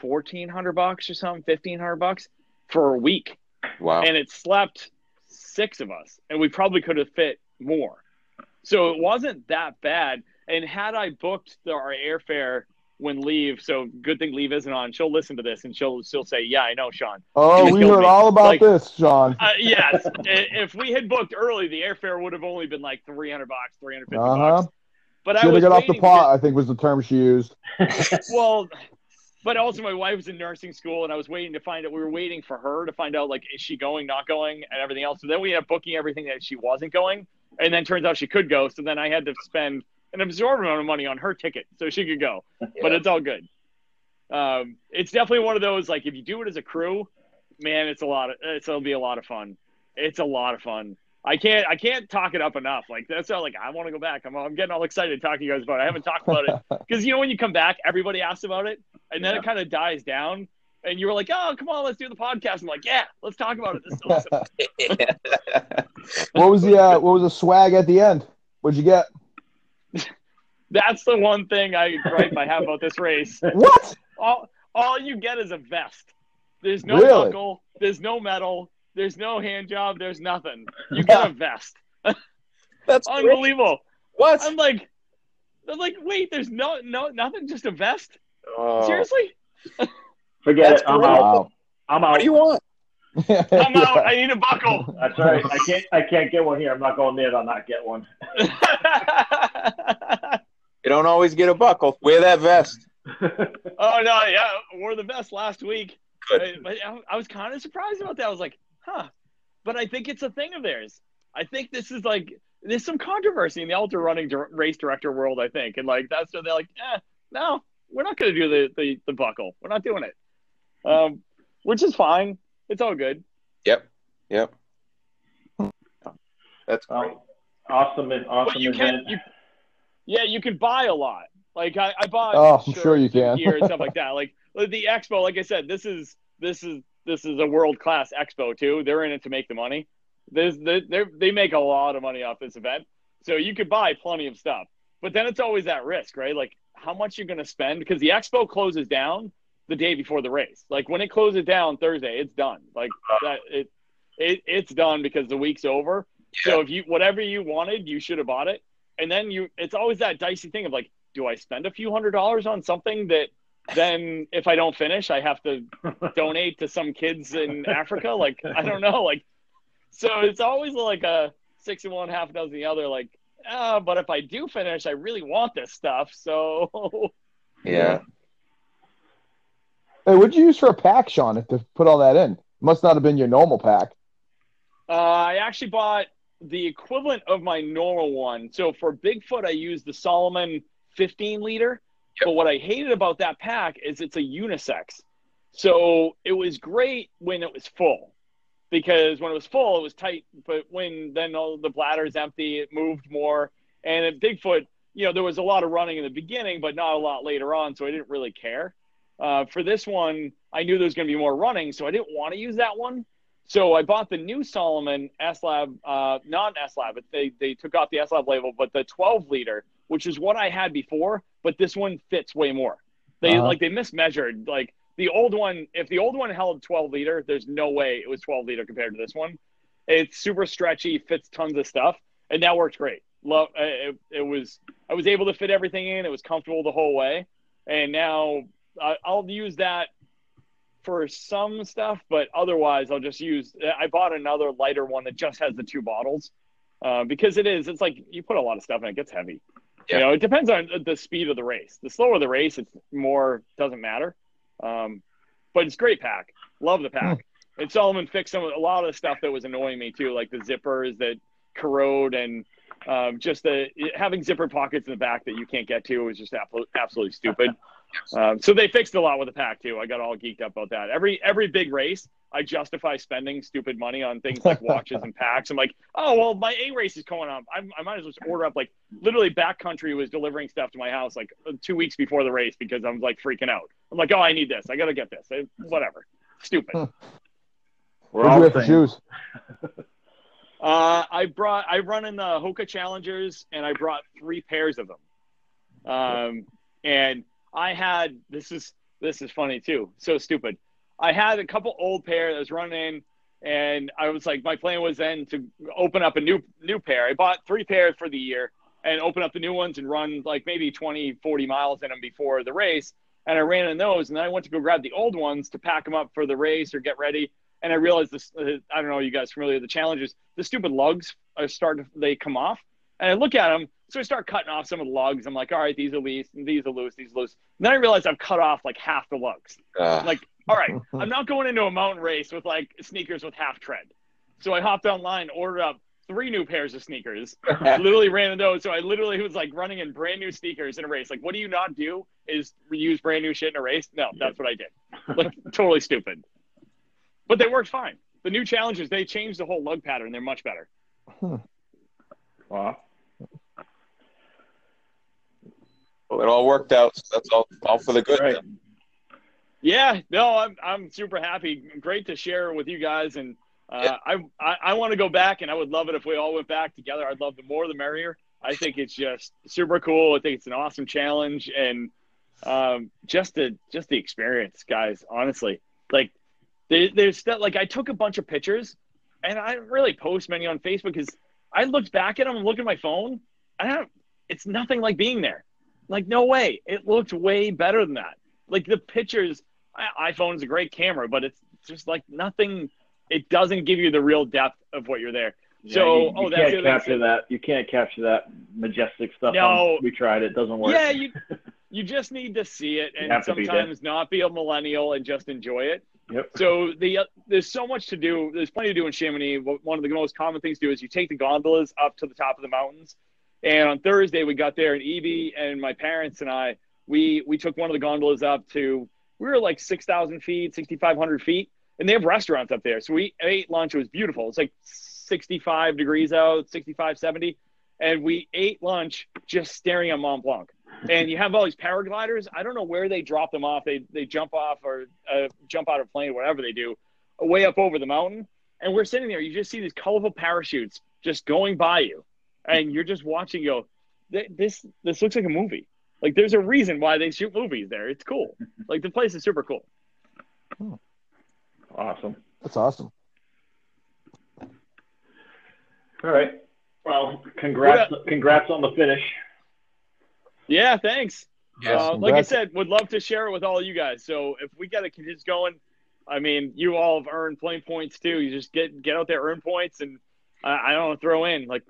fourteen hundred bucks or something, fifteen hundred bucks for a week, Wow. and it slept six of us, and we probably could have fit more. So it wasn't that bad. And had I booked the, our airfare when leave, so good thing leave isn't on. She'll listen to this and she'll she'll say, "Yeah, I know, Sean." Oh, we killed heard me. all about Like- this, Sean. Uh, yes, if we had booked early, the airfare would have only been like three hundred bucks, three hundred fifty Uh-huh. bucks. But I Should was have got off the waiting pot. I think was the term she used. well, but also my wife was in nursing school, and I was waiting to find out. We were waiting for her to find out like is she going, not going, and everything else. So then we ended up booking everything that she wasn't going, and then turns out she could go. So then I had to spend an absorbent amount of money on her ticket so she could go. But it's all good. Um, it's definitely one of those like if you do it as a crew, man, it's a lot of it's it'll be a lot of fun. It's a lot of fun. I can't I can't talk it up enough. Like that's all like I want to go back. I'm I'm getting all excited talking to you guys about it. I haven't talked about it because you know when you come back, everybody asks about it, and then it kind of dies down. And you were like, "Oh, come on, let's do the podcast." I'm like, "Yeah, let's talk about it. This is awesome." What was the uh, what was the swag at the end? What'd you get? That's the one thing I gripe I have about this race. What? all all you get is a vest. There's no Really? buckle. There's no medal. There's no hand job. There's nothing. You get a vest. That's great. Unbelievable. What? I'm like, I'm like, wait. There's no no nothing. Just a vest. Oh, Seriously? Forget That's it. I'm out. Wow. I'm out. What do you want? I'm out. I need a buckle. That's right. I can't. I can't get one here. I'm not going there. I'll not get one. You don't always get a buckle. Wear that vest. oh no, yeah, wore the vest last week. Good. But I, I was kind of surprised about that. I was like, huh. But I think it's a thing of theirs. I think this is like there's some controversy in the ultra running dir- race director world. I think, and like that's so they're like, eh, no, we're not going to do the, the the buckle. We're not doing it. Um, which is fine. It's all good. Yep. Yep. That's great. Well, awesome and awesome But you event. can, you, yeah, you can buy a lot. Like I, I bought. Oh, I'm sure you can. Gear and stuff like that. Like the expo. Like I said, this is this is this is a world class expo too. They're in it to make the money. There's they they make a lot of money off this event, so you could buy plenty of stuff. But then it's always that risk, right? Like how much you're going to spend because the expo closes down the day before the race. Like when it closes down Thursday, it's done. Like that it it it's done because the week's over. So if you whatever you wanted, you should have bought it. And then you it's always that dicey thing of like, do I spend a few hundred dollars on something that then if I don't finish, I have to donate to some kids in Africa? Like I don't know. Like so it's always like a six and one, half a dozen the other, like, ah, but if I do finish, I really want this stuff. So Yeah. Hey, what'd you use for a pack, Sean, to put all that in? Must not have been your normal pack. Uh, I actually bought the equivalent of my normal one. So for Bigfoot, I used the Salomon 15 liter. But what I hated about that pack is it's a unisex. So it was great when it was full because when it was full, it was tight. But when then all the bladder's empty, it moved more. And at Bigfoot, you know, there was a lot of running in the beginning, but not a lot later on. So I didn't really care. Uh, for this one, I knew there was going to be more running, so I didn't want to use that one. So I bought the new Salomon S Lab, uh, not S Lab, but they, they took off the S Lab label, but the 12 liter, which is what I had before, but this one fits way more. They Uh-huh. like they mismeasured. Like the old one, if the old one held 12 liter, there's no way it was 12 liter compared to this one. It's super stretchy, fits tons of stuff, and that worked great. Love uh, it, it was I was able to fit everything in. It was comfortable the whole way, and now I, I'll use that for some stuff, but otherwise I'll just use. I bought another lighter one that just has the two bottles, uh, because it is. It's like you put a lot of stuff and it gets heavy. Yeah. You know, it depends on the speed of the race. The slower the race, it's more doesn't matter. Um, but it's great pack. Love the pack. And Salomon fixed some a lot of the stuff that was annoying me too, like the zippers that corrode and um, just the having zipper pockets in the back that you can't get to was just absolutely stupid. Um, so they fixed a lot with the pack too. I got all geeked up about that. Every every big race, I justify spending stupid money on things like watches and packs. I'm like, oh well, my A race is going up. I, I might as well just order up. Like literally, Backcountry was delivering stuff to my house like two weeks before the race because I'm like freaking out. I'm like, oh, I need this. I gotta get this. I, whatever. Stupid. We're What'd all you have shoes? Uh, I brought I run in the Hoka Challengers, and I brought three pairs of them. Um, and I had this is this is funny too. So stupid. I had a couple old pair that was running, and I was like, my plan was then to open up a new new pair. I bought three pairs for the year and open up the new ones and run like maybe 20, 40 miles in them before the race. And I ran in those, and then I went to go grab the old ones to pack them up for the race or get ready. And I realized this. Uh, I don't know, you guys familiar with the Challengers? The stupid lugs are starting. They come off, and I look at them. So I start cutting off some of the lugs. I'm like, all right, these are loose, these are loose, these are loose. And then I realize I've cut off like half the lugs. Uh, like, all right, I'm not going into a mountain race with like sneakers with half tread. So I hopped online, ordered up three new pairs of sneakers, literally ran in those. So I literally was like running in brand new sneakers in a race. Like, what do you not do is reuse brand new shit in a race? No, that's what I did. Like, totally stupid. But they worked fine. The new Challengers, they changed the whole lug pattern. They're much better. Wow. Well, it all worked out. So that's all, all for the good. Right. Yeah, no, I'm I'm super happy. Great to share with you guys, and uh, Yeah. I I, I want to go back, and I would love it if we all went back together. I'd love the more the merrier. I think it's just super cool. I think it's an awesome challenge, and um, just the just the experience, guys. Honestly, like there, there's stuff like I took a bunch of pictures, and I didn't really post many on Facebook because I looked back at them and looked at my phone. I don't. It's nothing like being there. Like no way. It looked way better than that. Like the pictures. IPhone is a great camera, but it's just like nothing. It doesn't give you the real depth of what you're there. Yeah, So, you, you oh, that's can't thing. capture that. You can't capture that majestic stuff. No. on- we tried. It doesn't work. Yeah, you you just need to see it and to be sometimes not be a millennial and just enjoy it. Yep. So the uh, there's so much to do. There's plenty to do in Chamonix. One of the most common things to do is you take the gondolas up to the top of the mountains. And on Thursday we got there, and Evie and my parents and I we we took one of the gondolas up to we were like six thousand feet, sixty five hundred feet, and they have restaurants up there. So we ate lunch. It was beautiful. It's like sixty five degrees out, 65, 70. and we ate lunch just staring at Mont Blanc and you have all these paragliders. I don't know where they drop them off. They they jump off or uh, jump out of plane, whatever they do, way up over the mountain. And we're sitting there. You just see these colorful parachutes just going by you, and you're just watching. Go, this this looks like a movie. Like there's a reason why they shoot movies there. It's cool. Like the place is super cool. Awesome. That's awesome. All right. Well, congrats. Congrats on the finish. Yeah, thanks. Yes. Uh, like I said, would love to share it with all you guys. So if we got to keep this going, I mean, you all have earned plenty points too. You just get get out there, earn points, and I, I don't know, throw in like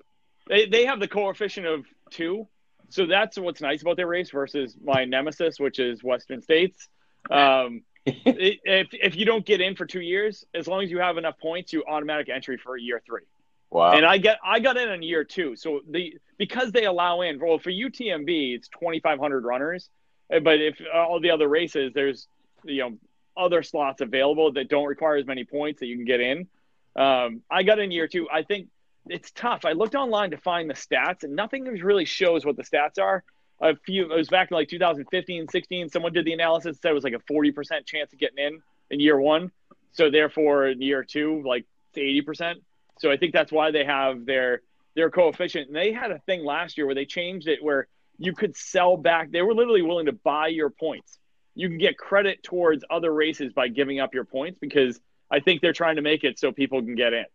they they have the coefficient of two, so that's what's nice about their race versus my nemesis, which is Western States. Um, it, if if you don't get in for two years, as long as you have enough points, you automatic entry for year three. Wow. And I get I got in on year two. So the because they allow in well for UTMB it's twenty five hundred runners, Uh, but if all the other races there's you know other slots available that don't require as many points that you can get in. Um, I got in year two. I think it's tough. I looked online to find the stats and nothing really shows what the stats are. A few it was back in like 2015, 16. Someone did the analysis said it was like a 40% chance of getting in in year one. So therefore in year two, like it's 80%. So I think that's why they have their their coefficient. And they had a thing last year where they changed it where you could sell back. They were literally willing to buy your points. You can get credit towards other races by giving up your points because I think they're trying to make it so people can get in.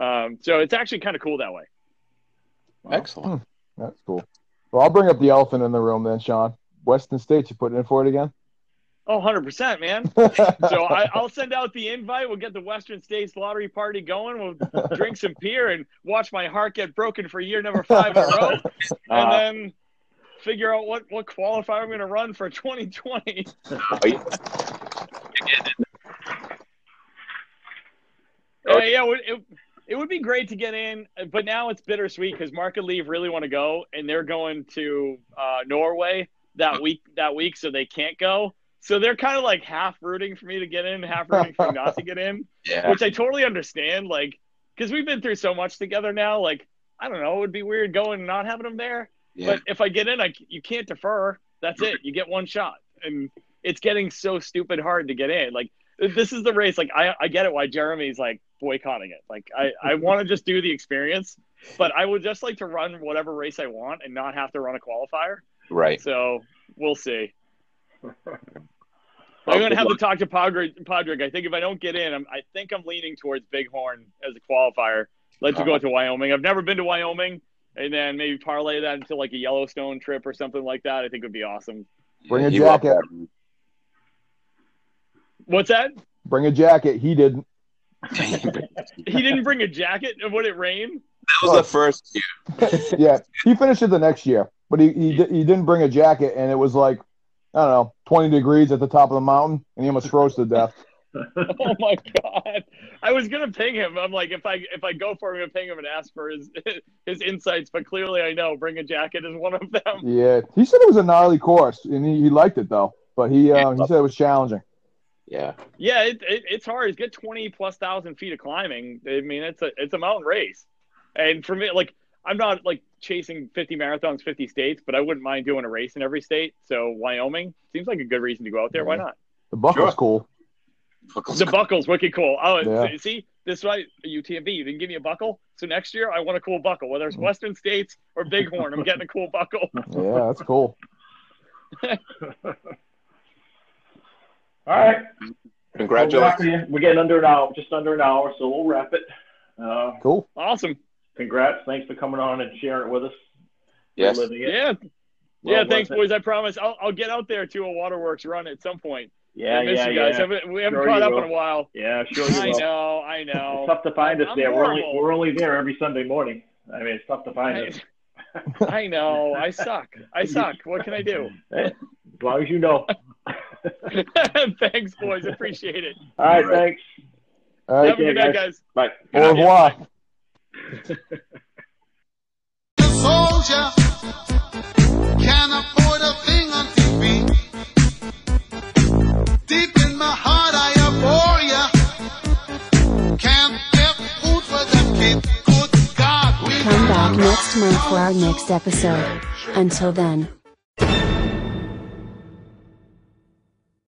Um, so it's actually kind of cool that way. Excellent. That's cool. Well, I'll bring up the elephant in the room then, Sean. Western States, you putting in for it again? Oh, 100%, man. so I, will send out the invite. We'll get the Western States Lottery Party going. We'll drink some beer and watch my heart get broken for year number five in a row. And uh, then figure out what, what qualifier I'm going to run for 2020. Uh, yeah, it, it would be great to get in, but now it's bittersweet because Mark and Leave really want to go, and they're going to uh, Norway that week. That week, so they can't go. So they're kind of like half rooting for me to get in, half rooting for me not to get in, yeah. which I totally understand. Like, because we've been through so much together now. Like, I don't know, it would be weird going and not having them there. Yeah. But if I get in, I you can't defer. That's it. You get one shot, and it's getting so stupid hard to get in. Like, this is the race. Like, I I get it why Jeremy's like boycotting it. Like, I I want to just do the experience, but I would just like to run whatever race I want and not have to run a qualifier. Right. So we'll see. I'm going to have to talk to Padraig. I think if I don't get in, I'm, I think I'm leaning towards Bighorn as a qualifier. Let's uh-huh. go to Wyoming. I've never been to Wyoming, and then maybe parlay that into like a Yellowstone trip or something like that. I think would be awesome. Bring a jacket. What's that? Bring a jacket. He didn't. He didn't bring a jacket. Would it rain? That was the first year. yeah, he finished it the next year, but he he, he didn't bring a jacket, and it was like I don't know, 20 degrees at the top of the mountain, and he almost froze to death. oh my god! I was gonna ping him. I'm like, if I if I go for him, I'm gonna ping him and ask for his his insights. But clearly, I know bring a jacket is one of them. Yeah, he said it was a gnarly course, and he, he liked it though. But he uh, he said it was challenging. Yeah. Yeah, it, it, it's hard. It's get 20 plus thousand feet of climbing. I mean, it's a it's a mountain race, and for me, like I'm not like chasing 50 marathons, 50 states, but I wouldn't mind doing a race in every state. So Wyoming seems like a good reason to go out there. Why not? The buckle's sure. cool. Buckle's the cool. buckle's wicked cool. Oh, yeah. see, this right, UTMB. You didn't give me a buckle, so next year I want a cool buckle, whether it's mm. Western States or Bighorn. I'm getting a cool buckle. yeah, that's cool. All right. Congratulations. We're getting under an hour, just under an hour, so we'll wrap it. Uh, cool. Awesome congrats. Thanks for coming on and sharing it with us. Yes. Yeah. Well, yeah, thanks, boys. I promise I'll, I'll get out there to a waterworks run at some point. Yeah, I miss yeah, you guys. yeah. We haven't sure caught up will. in a while. Yeah, sure you I know, I know. It's tough to find us I'm there. We're only we're only there every Sunday morning. I mean, it's tough to find I, us. I know. I suck. I suck. What can I do? As long as you know. thanks, boys. Appreciate it. All right, thanks. All right, Have a good night, guys. Bye. Au revoir soldier can't afford a thing on TV. Deep in my heart, I abhor ya. Can't get food for that kid. Good God. Come back next month for our next episode. Until then.